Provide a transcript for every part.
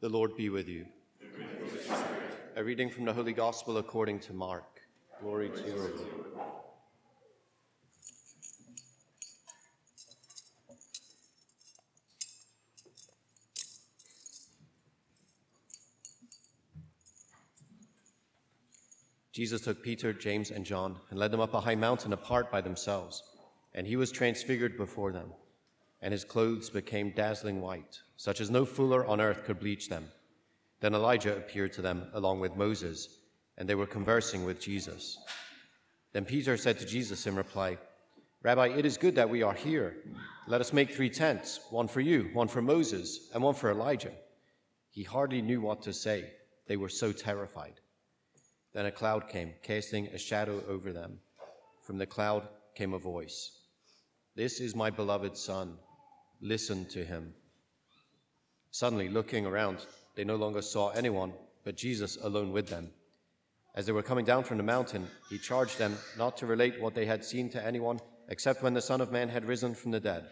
The Lord be with you. A reading from the Holy Gospel according to Mark. Glory to you, Lord. Jesus took Peter, James, and John and led them up a high mountain apart by themselves, and he was transfigured before them, and his clothes became dazzling white, such as no fuller on earth could bleach them. Then Elijah appeared to them along with Moses, and they were conversing with Jesus. Then Peter said to Jesus in reply, Rabbi, it is good that we are here. Let us make three tents one for you, one for Moses, and one for Elijah. He hardly knew what to say. They were so terrified. Then a cloud came, casting a shadow over them. From the cloud came a voice This is my beloved Son. Listen to him. Suddenly, looking around, they no longer saw anyone but Jesus alone with them. As they were coming down from the mountain, he charged them not to relate what they had seen to anyone except when the Son of Man had risen from the dead.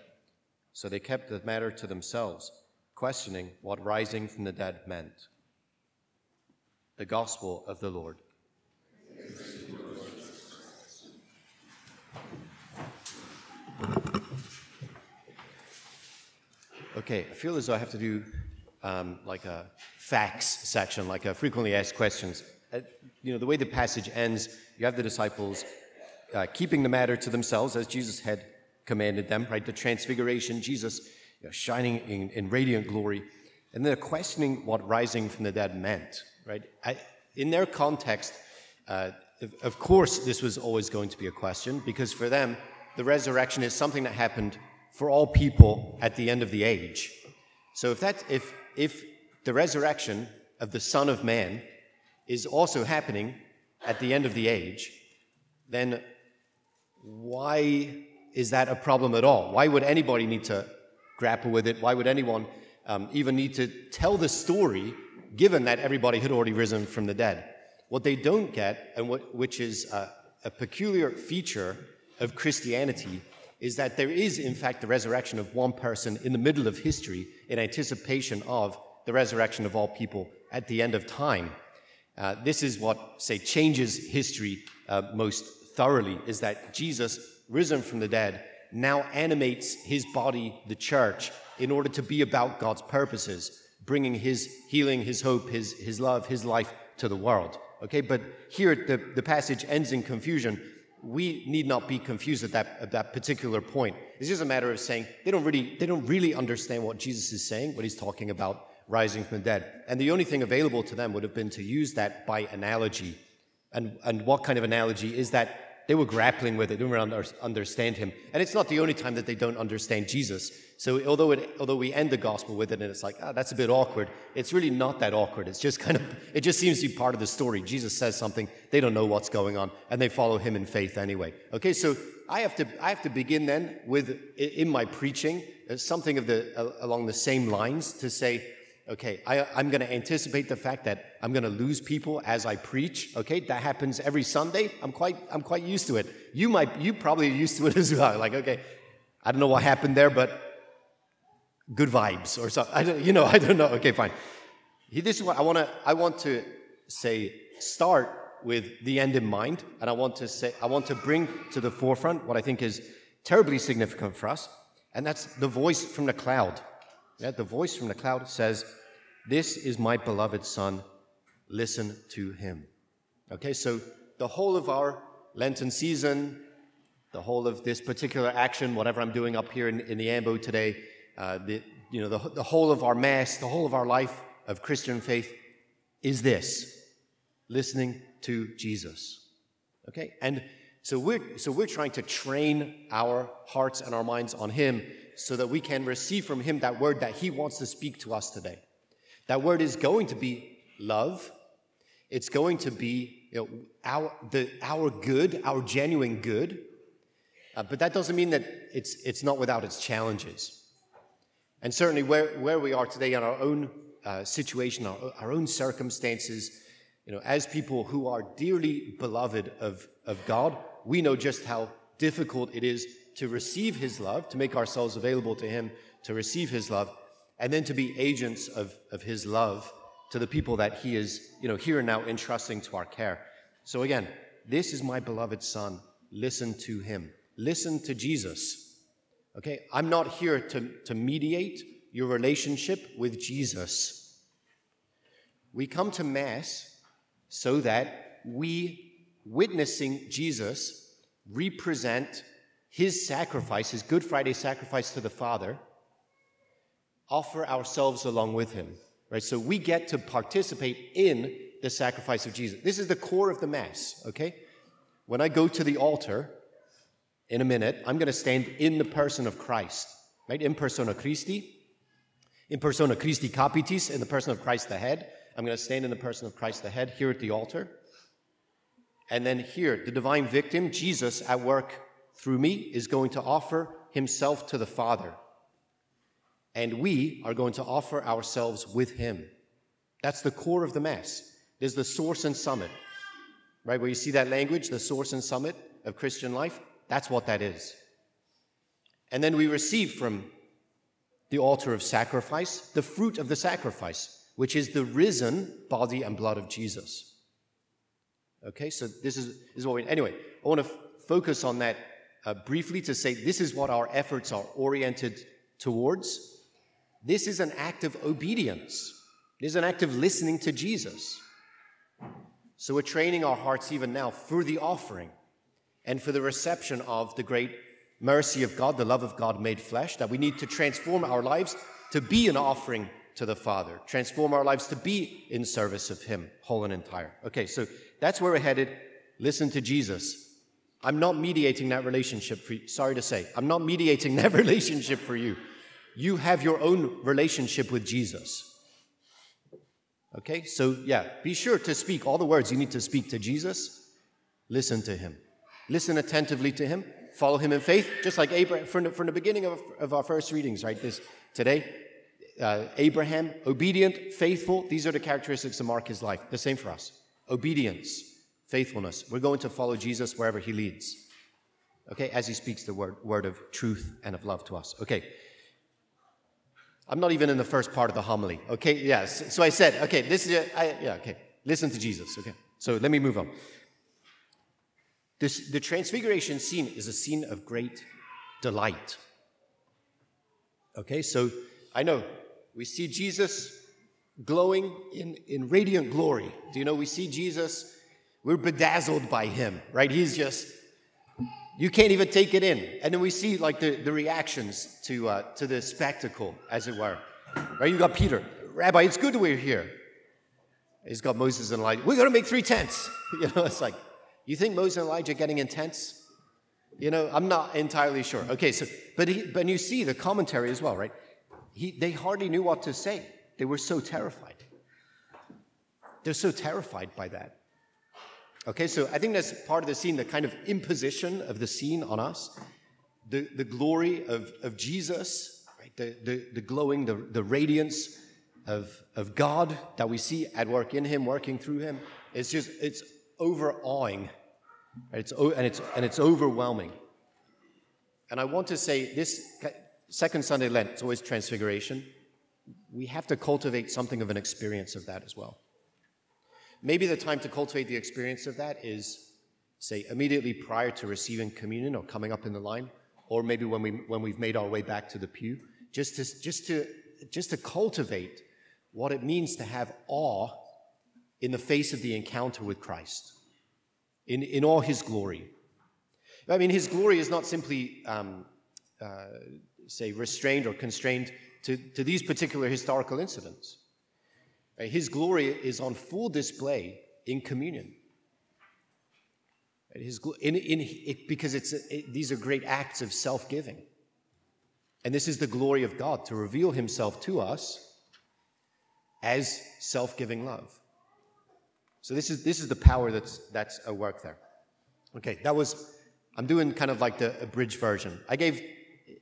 So they kept the matter to themselves, questioning what rising from the dead meant. The Gospel of the Lord. Okay, I feel as though I have to do um, like a facts section, like a frequently asked questions. Uh, you know, the way the passage ends, you have the disciples uh, keeping the matter to themselves as Jesus had commanded them, right? The transfiguration, Jesus you know, shining in, in, radiant glory. And they're questioning what rising from the dead meant, right? I, in their context, uh, of, of course, this was always going to be a question because for them, the resurrection is something that happened for all people at the end of the age. So if that, if if the resurrection of the Son of Man is also happening at the end of the age, then why is that a problem at all? Why would anybody need to grapple with it? Why would anyone um, even need to tell the story given that everybody had already risen from the dead? What they don't get, and what, which is a, a peculiar feature of Christianity, is that there is, in fact, the resurrection of one person in the middle of history in anticipation of the resurrection of all people at the end of time. Uh, this is what, say, changes history uh, most thoroughly, is that Jesus, risen from the dead, now animates his body, the church, in order to be about God's purposes, bringing his healing, his hope, his, his love, his life to the world. Okay, but here the, the passage ends in confusion we need not be confused at that, at that particular point. It's just a matter of saying they don't really they don't really understand what Jesus is saying what he's talking about rising from the dead. And the only thing available to them would have been to use that by analogy. And, and what kind of analogy is that? They were grappling with it, they didn't understand him. And it's not the only time that they don't understand Jesus. So although, it, although we end the gospel with it and it's like, ah, that's a bit awkward, it's really not that awkward. It's just kind of, it just seems to be part of the story. Jesus says something, they don't know what's going on, and they follow him in faith anyway. Okay, so I have to, I have to begin then with, in my preaching, uh, something of the, uh, along the same lines to say, okay, I, am going to anticipate the fact that I'm going to lose people as I preach. Okay, that happens every Sunday. I'm quite, I'm quite used to it. You might, you probably used to it as well. Like, okay, I don't know what happened there, but good vibes or something. I don't, you know, I don't know. Okay, fine. This is what I want to. I want to say. Start with the end in mind, and I want to say. I want to bring to the forefront what I think is terribly significant for us, and that's the voice from the cloud. Yeah, the voice from the cloud says, "This is my beloved son. Listen to him." Okay, so the whole of our Lenten season, the whole of this particular action, whatever I'm doing up here in, in the Ambo today, uh, the, you know, the, the whole of our Mass, the whole of our life of Christian faith is this listening to Jesus. Okay? And so we're, so we're trying to train our hearts and our minds on Him so that we can receive from Him that word that He wants to speak to us today. That word is going to be love. It's going to be you know, our, the, our good, our genuine good. Uh, but that doesn't mean that it's, it's not without its challenges. And certainly, where, where we are today in our own uh, situation, our, our own circumstances, you know, as people who are dearly beloved of, of God, we know just how difficult it is to receive His love, to make ourselves available to Him, to receive His love. and then to be agents of, of his love to the people that he is, you know, here and now entrusting to our care. So again, this is my beloved son. Listen to him. Listen to Jesus. Okay? I'm not here to, to mediate your relationship with Jesus. We come to Mass so that we, witnessing Jesus, represent his sacrifice, his Good Friday sacrifice to the Father, offer ourselves along with him. Right? So we get to participate in the sacrifice of Jesus. This is the core of the Mass, okay? When I go to the altar in a minute, I'm going to stand in the person of Christ, right? In persona Christi, in persona Christi capitis, in the person of Christ the head. I'm going to stand in the person of Christ the head here at the altar. And then here, the divine victim, Jesus at work through me, is going to offer himself to the Father. And we are going to offer ourselves with him. That's the core of the Mass. There's the source and summit, right? Where you see that language, the source and summit of Christian life. That's what that is. And then we receive from the altar of sacrifice the fruit of the sacrifice, which is the risen body and blood of Jesus. Okay, so this is, this is what we, anyway, I want to f- focus on that uh, briefly to say this is what our efforts are oriented towards. This is an act of obedience, it is an act of listening to Jesus. So we're training our hearts even now for the offering and for the reception of the great mercy of God, the love of God made flesh, that we need to transform our lives to be an offering to the Father, transform our lives to be in service of Him, whole and entire. Okay, so that's where we're headed. Listen to Jesus. I'm not mediating that relationship for you. Sorry to say, I'm not mediating that relationship for you. You have your own relationship with Jesus. Okay, so yeah, be sure to speak all the words you need to speak to Jesus. Listen to Him. Listen attentively to Him. Follow Him in faith, just like Abraham from the, from the beginning of, of our first readings, right? This today, uh, Abraham, obedient, faithful. These are the characteristics that mark his life. The same for us. Obedience, faithfulness. We're going to follow Jesus wherever he leads. Okay, as he speaks the word, word of truth and of love to us. Okay. I'm not even in the first part of the homily. Okay, yes. So I said, okay, this is, I, yeah, okay. Listen to Jesus. Okay. So let me move on. This, the transfiguration scene is a scene of great delight. Okay, so I know we see Jesus glowing in, in radiant glory. Do you know we see Jesus? We're bedazzled by him, right? He's just, you can't even take it in. And then we see like the, the reactions to, uh, to the spectacle, as it were. Right? You got Peter, Rabbi, it's good we're here. He's got Moses and Elijah. We're going to make three tents. You know, it's like, you think Moses and Elijah are getting intense? You know, I'm not entirely sure. Okay, so, but, he, but you see the commentary as well, right? He, they hardly knew what to say. They were so terrified. They're so terrified by that. Okay, so I think that's part of the scene, the kind of imposition of the scene on us, the, the glory of, of Jesus, right? the, the, the glowing, the, the radiance of, of God that we see at work in Him, working through Him. It's just, it's overawing Right? it's, and, it's, and it's overwhelming. And I want to say this second Sunday Lent, it's always transfiguration. We have to cultivate something of an experience of that as well. Maybe the time to cultivate the experience of that is, say, immediately prior to receiving communion or coming up in the line, or maybe when, we, when we've made our way back to the pew, just to, just, to, just to cultivate what it means to have awe in the face of the encounter with Christ in, in all his glory. I mean, his glory is not simply, um, uh, say, restrained or constrained to, to these particular historical incidents. His glory is on full display in communion. His, in, in, it, because it's, it, these are great acts of self giving. And this is the glory of God to reveal himself to us as self giving love. So this is this is the power that's that's at work there. Okay, that was I'm doing kind of like the abridged version. I gave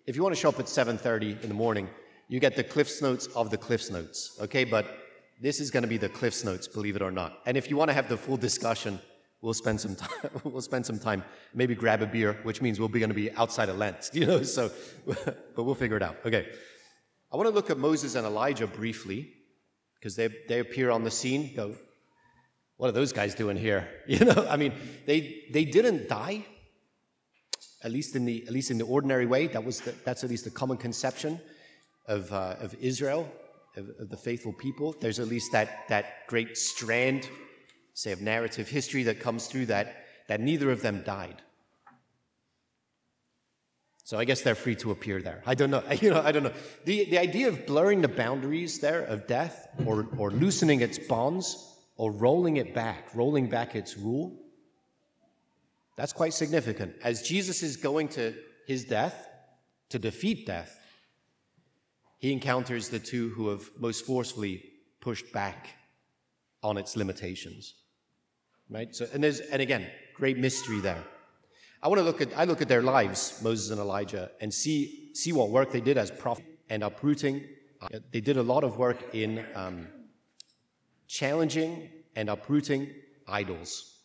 if you want to show up at 7:30 in the morning, you get the Cliffs Notes of the Cliffs Notes. Okay, but this is going to be the Cliffs Notes, believe it or not. And if you want to have the full discussion, we'll spend some time. we'll spend some time. Maybe grab a beer, which means we'll be going to be outside of Lent, you know. So, but we'll figure it out. Okay. I want to look at Moses and Elijah briefly because they, they appear on the scene. Go, what are those guys doing here? You know, I mean, they, they didn't die, at least in the, at least in the ordinary way. That was the, that's at least the common conception of, uh, of Israel, of, of the faithful people. There's at least that, that great strand, say, of narrative history that comes through that, that neither of them died. So I guess they're free to appear there. I don't know. You know, I don't know. The, the idea of blurring the boundaries there of death or, or loosening its bonds or rolling it back, rolling back its rule, that's quite significant. As Jesus is going to his death, to defeat death, he encounters the two who have most forcefully pushed back on its limitations. Right? So, and there's, and again, great mystery there. I want to look at, I look at their lives, Moses and Elijah, and see, see what work they did as prophets and uprooting. They did a lot of work in um, challenging and uprooting idols.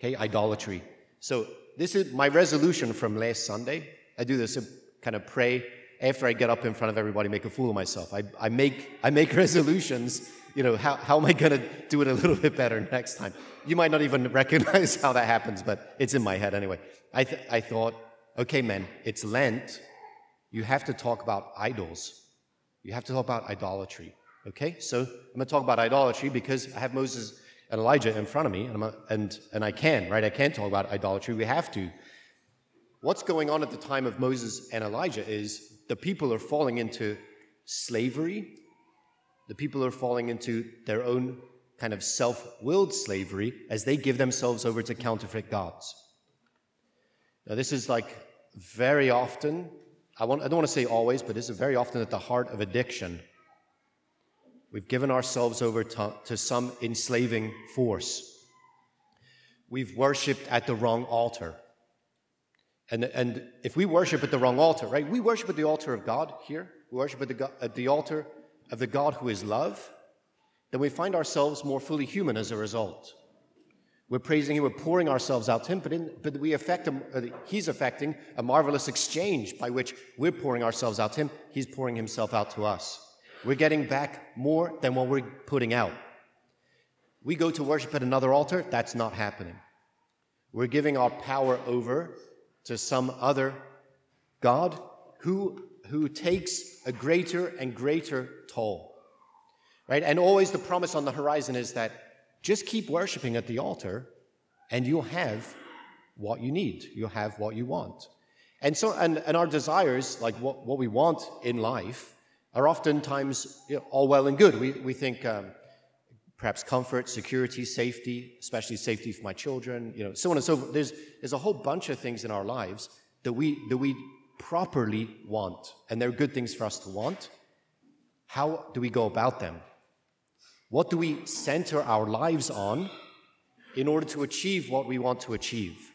Okay, idolatry. So this is my resolution from last Sunday. I do this, kind of pray after I get up in front of everybody, make a fool of myself. I, I, make, I make resolutions. You know, how, how am I going to do it a little bit better next time? You might not even recognize how that happens, but it's in my head anyway. I, th- I thought, okay, man, it's Lent. You have to talk about idols. You have to talk about idolatry. Okay? So I'm going to talk about idolatry because I have Moses and Elijah in front of me, and, a, and, and I can, right? I can talk about idolatry. We have to. What's going on at the time of Moses and Elijah is the people are falling into slavery. The people are falling into their own kind of self willed slavery as they give themselves over to counterfeit gods. Now, this is like very often, I, want, I don't want to say always, but this is very often at the heart of addiction. We've given ourselves over to, to some enslaving force. We've worshiped at the wrong altar. And, and if we worship at the wrong altar, right? We worship at the altar of God here. We worship at the, at the altar of the God who is love. Then we find ourselves more fully human as a result. We're praising Him, we're pouring ourselves out to Him, but, in, but we affect him, uh, He's affecting a marvelous exchange by which we're pouring ourselves out to Him. He's pouring Himself out to us. We're getting back more than what we're putting out. We go to worship at another altar, that's not happening. We're giving our power over to some other God who, who takes a greater and greater toll. Right? And always the promise on the horizon is that just keep worshiping at the altar and you'll have what you need. You'll have what you want. And so, and, and our desires, like what, what we want in life, are oftentimes you know, all well and good. We, we think um, perhaps comfort, security, safety, especially safety for my children, you know, so on and so forth. There's, there's a whole bunch of things in our lives that we, that we properly want, and they're good things for us to want. How do we go about them? What do we center our lives on in order to achieve what we want to achieve?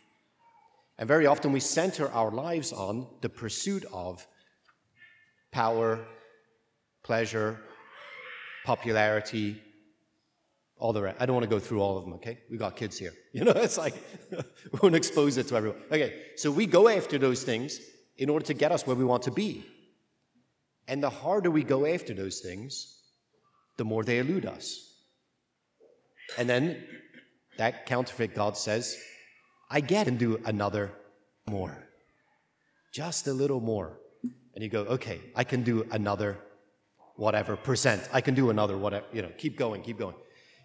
And very often we center our lives on the pursuit of power, pleasure, popularity, all the. I don't want to go through all of them, okay? We got kids here. You know, it's like we won't expose it to everyone. Okay, so we go after those things in order to get us where we want to be. And the harder we go after those things, the more they elude us. And then that counterfeit God says, I get and do another more. Just a little more. And you go, okay, I can do another whatever percent. I can do another whatever, you know, keep going, keep going.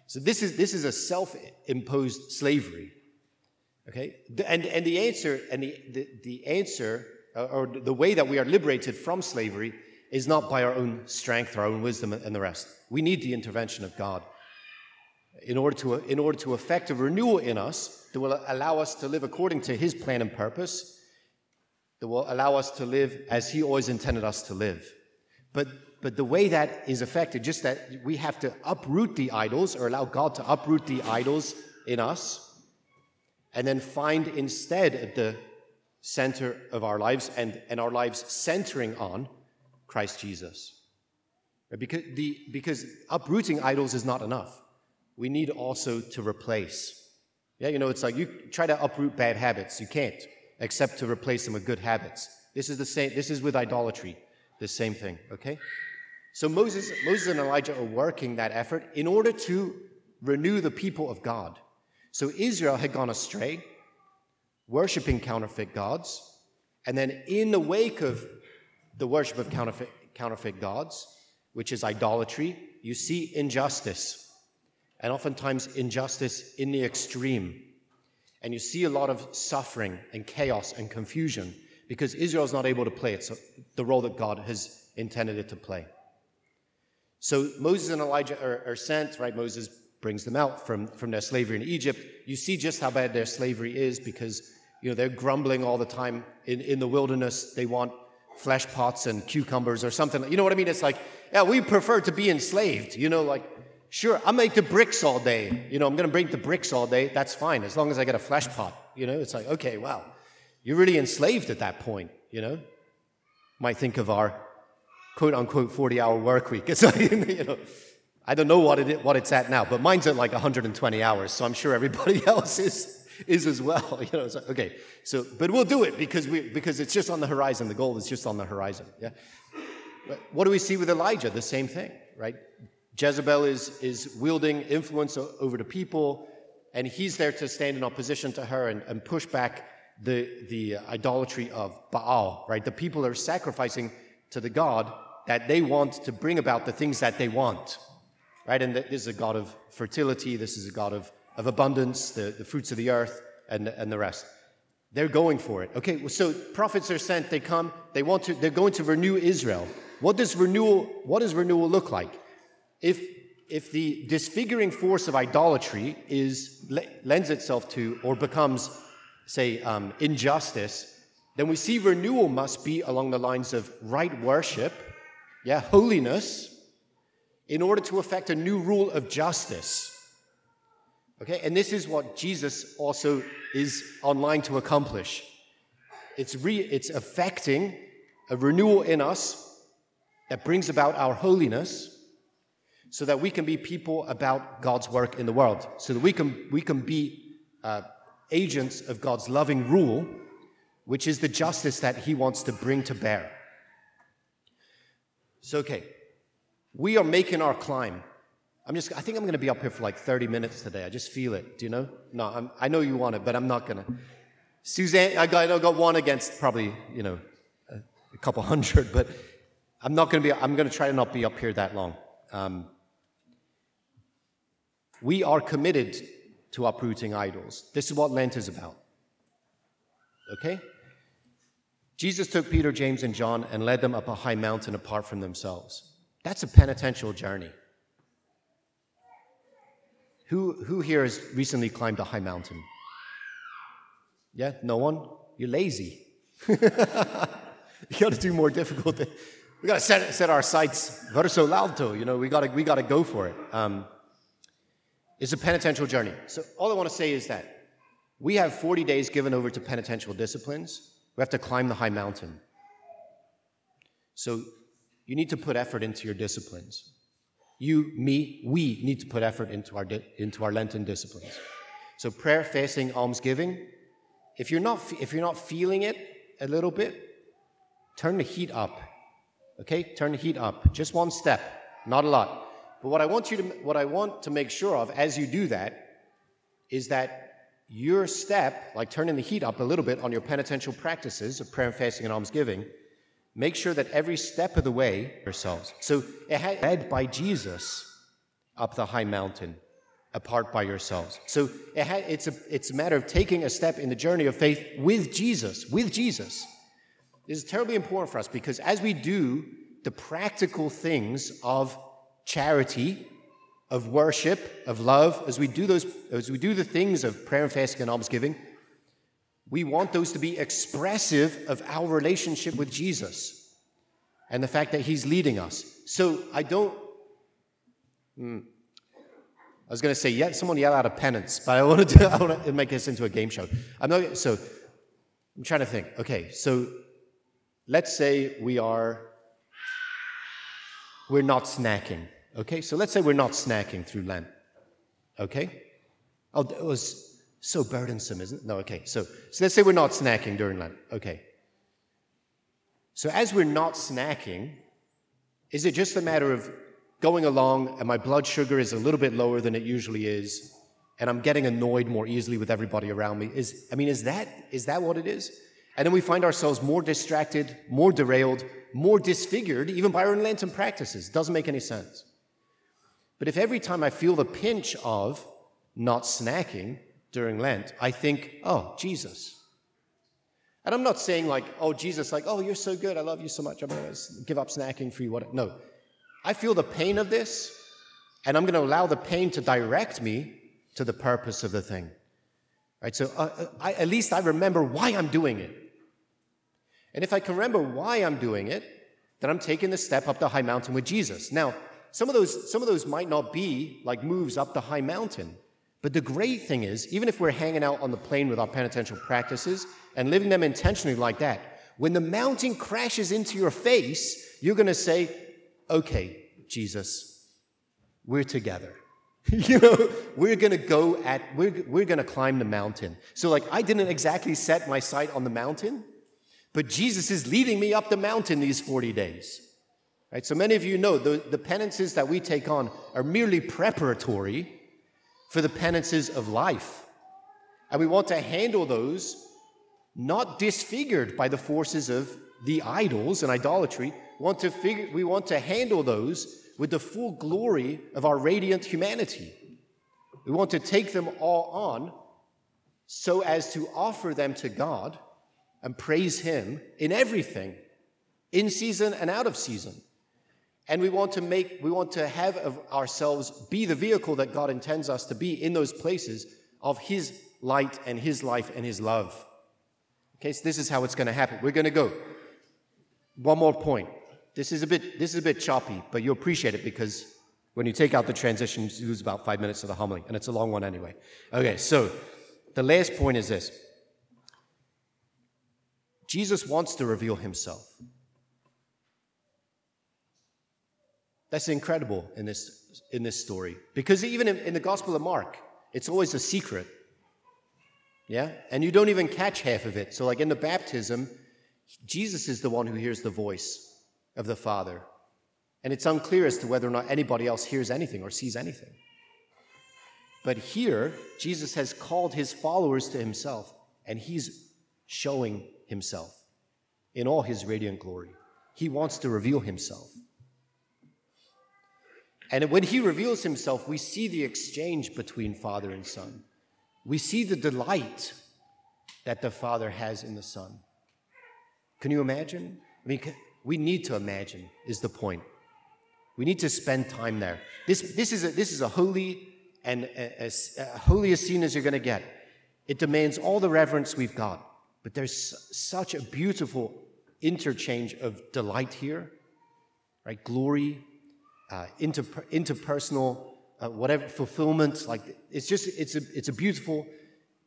So this is, this is a self-imposed slavery. Okay? And, and the answer, and the, the, the answer, uh, or the way that we are liberated from slavery is not by our own strength, our own wisdom, and the rest. We need the intervention of God in order to, in order to effect a renewal in us that will allow us to live according to His plan and purpose, that will allow us to live as He always intended us to live. But but the way that is affected, just that we have to uproot the idols or allow God to uproot the idols in us, and then find instead at the center of our lives and, and our lives centering on Christ Jesus. Because, the, because uprooting idols is not enough. We need also to replace. Yeah, you know, it's like you try to uproot bad habits, you can't, except to replace them with good habits. This is the same, this is with idolatry. the same thing, okay? So Moses, Moses and Elijah are working that effort in order to renew the people of God. So Israel had gone astray, worshiping counterfeit gods, and then in the wake of the worship of counterfeit, counterfeit gods, which is idolatry, you see injustice, and oftentimes injustice in the extreme. And you see a lot of suffering and chaos and confusion because Israel is not able to play it, so the role that God has intended it to play. So Moses and Elijah are, are, sent, right? Moses brings them out from, from their slavery in Egypt. You see just how bad their slavery is because you know they're grumbling all the time in, in the wilderness. They want flesh pots and cucumbers or something. You know what I mean? It's like, yeah, we prefer to be enslaved. You know, like, sure, I make the bricks all day. You know, I'm going to bring the bricks all day. That's fine as long as I get a flesh pot. You know, it's like, okay, wow, you're really enslaved at that point. You know, might think of our quote unquote 40 hour work week. It's like, you know, I don't know what, it, what it's at now, but mine's at like 120 hours, so I'm sure everybody else is is as well. You know, like, okay, so but we'll do it because we because it's just on the horizon. The goal is just on the horizon. Yeah. But what do we see with Elijah? The same thing, right? Jezebel is is wielding influence over the people, and he's there to stand in opposition to her and, and push back the the idolatry of Baal. Right? The people are sacrificing to the god that they want to bring about the things that they want. Right? And this is a god of fertility. This is a god of of abundance, the, the fruits of the earth, and, and the rest. They're going for it. Okay, so prophets are sent, they come, they want to, they're going to renew Israel. What does renewal, what does renewal look like? If, if the disfiguring force of idolatry is, lends itself to or becomes, say, um, injustice, then we see renewal must be along the lines of right worship, yeah, holiness, in order to effect a new rule of justice. Okay, and this is what Jesus also is online to accomplish. It's, re- it's affecting a renewal in us that brings about our holiness so that we can be people about God's work in the world, so that we can, we can be uh, agents of God's loving rule, which is the justice that He wants to bring to bear. So, okay, we are making our climb I'm just, I think I'm going to be up here for like 30 minutes today. I just feel it. Do you know? No, I'm, i know you want it, but I'm not going to. Suzanne, I got, I got one against probably, you know, a, a couple hundred, but I'm not going to be, I'm going to try to not be up here that long. Um, we are committed to uprooting idols. This is what Lent is about. Okay? Jesus took Peter, James, and John and led them up a high mountain apart from themselves. That's a penitential journey. Who, who here has recently climbed a high mountain? Yeah, no one? You're lazy. you got to do more difficult. Things. We got to set, set our sights verso alto. You know, we got to we got to go for it. Um, it's a penitential journey. So all I want to say is that we have 40 days given over to penitential disciplines. We have to climb the high mountain. So you need to put effort into your disciplines. You, me, we need to put effort into our, di- into our Lenten disciplines. So prayer, fasting, almsgiving. If you're not, if you're not feeling it a little bit, turn the heat up. Okay, turn the heat up. Just one step, not a lot. But what I want you to, what I want to make sure of as you do that, is that your step, like turning the heat up a little bit on your penitential practices of prayer and fasting and almsgiving, make sure that every step of the way ourselves. So it had led by Jesus up the high mountain, apart by yourselves. So it had, it's, a, it's a matter of taking a step in the journey of faith with Jesus, with Jesus. This is terribly important for us because as we do the practical things of charity, of worship, of love, as we do those, as we do the things of prayer and fasting and almsgiving, we want those to be expressive of our relationship with Jesus and the fact that He's leading us. So I don't. Hmm, I was going to say, yeah, someone yell out a penance, but I want to, do, I want to make this into a game show. I'm not. So I'm trying to think. Okay, so let's say we are. We're not snacking. Okay, so let's say we're not snacking through Lent. Okay. Oh, it was so burdensome, isn't it? No, okay. So, so let's say we're not snacking during Lent. Okay. So, as we're not snacking, is it just a matter of going along and my blood sugar is a little bit lower than it usually is, and I'm getting annoyed more easily with everybody around me? Is, I mean, is that, is that what it is? And then we find ourselves more distracted, more derailed, more disfigured, even by our Lenten practices. It Doesn't make any sense. But if every time I feel the pinch of not snacking during Lent, I think, oh, Jesus. And I'm not saying like, oh, Jesus, like, oh, you're so good. I love you so much. I'm going to give up snacking for you. What? No. I feel the pain of this, and I'm going to allow the pain to direct me to the purpose of the thing. Right? So uh, uh, I, at least I remember why I'm doing it. And if I can remember why I'm doing it, then I'm taking the step up the high mountain with Jesus. Now, some of those, some of those might not be like moves up the high mountain. But the great thing is, even if we're hanging out on the plain with our penitential practices and living them intentionally like that, when the mountain crashes into your face, you're going to say, okay, Jesus, we're together. you know, we're going to go at, we're, we're going to climb the mountain. So, like, I didn't exactly set my sight on the mountain, but Jesus is leading me up the mountain these 40 days. Right? So many of you know the, the penances that we take on are merely preparatory for the penances of life. And we want to handle those not disfigured by the forces of the idols and idolatry. We want to, figure, we want to handle those with the full glory of our radiant humanity. We want to take them all on so as to offer them to God and praise Him in everything, in season and out of season. And we want to make, we want to have ourselves be the vehicle that God intends us to be in those places of His light and His life and His love. Okay, so this is how it's going to happen. We're going to go. One more point. This is a bit, this is a bit choppy, but you appreciate it because when you take out the transition, you lose about five minutes of the homily, and it's a long one anyway. Okay, so the last point is this Jesus wants to reveal himself. That's incredible in this, in this story. Because even in, in the Gospel of Mark, it's always a secret. Yeah? And you don't even catch half of it. So, like in the baptism, Jesus is the one who hears the voice of the Father. And it's unclear as to whether or not anybody else hears anything or sees anything. But here, Jesus has called his followers to himself, and he's showing himself in all his radiant glory. He wants to reveal himself. And when he reveals himself, we see the exchange between Father and Son. We see the delight that the Father has in the Son. Can you imagine? I mean, we need to imagine, is the point. We need to spend time there. This, this, is, a, this is a holy and as holy a scene as you're going to get. It demands all the reverence we've got. But there's such a beautiful interchange of delight here, right? Glory, uh, inter- interpersonal, uh, whatever fulfillment. Like it's just it's a it's a beautiful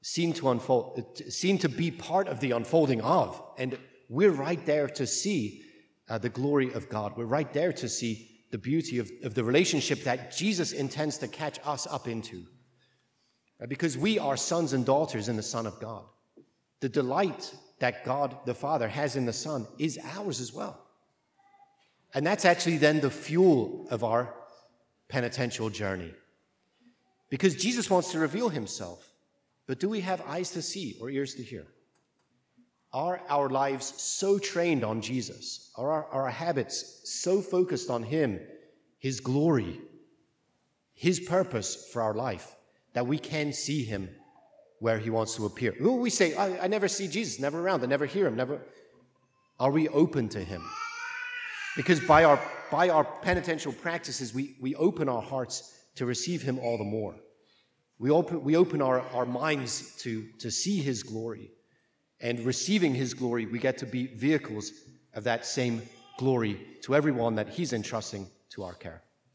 scene to unfold, scene to be part of the unfolding of, and we're right there to see uh, the glory of God. We're right there to see the beauty of, of the relationship that Jesus intends to catch us up into. Because we are sons and daughters in the Son of God. The delight that God the Father has in the Son is ours as well. And that's actually then the fuel of our penitential journey. Because Jesus wants to reveal himself. But do we have eyes to see or ears to hear? Are our lives so trained on Jesus? Are our, our habits so focused on Him, His glory, His purpose for our life, that we can see Him where he wants to appear. We say, I, I never see Jesus, never around, I never hear him, never. Are we open to him? Because by our, by our penitential practices, we, we open our hearts to receive him all the more. We open, we open our, our minds to, to see his glory. And receiving his glory, we get to be vehicles of that same glory to everyone that he's entrusting to our care.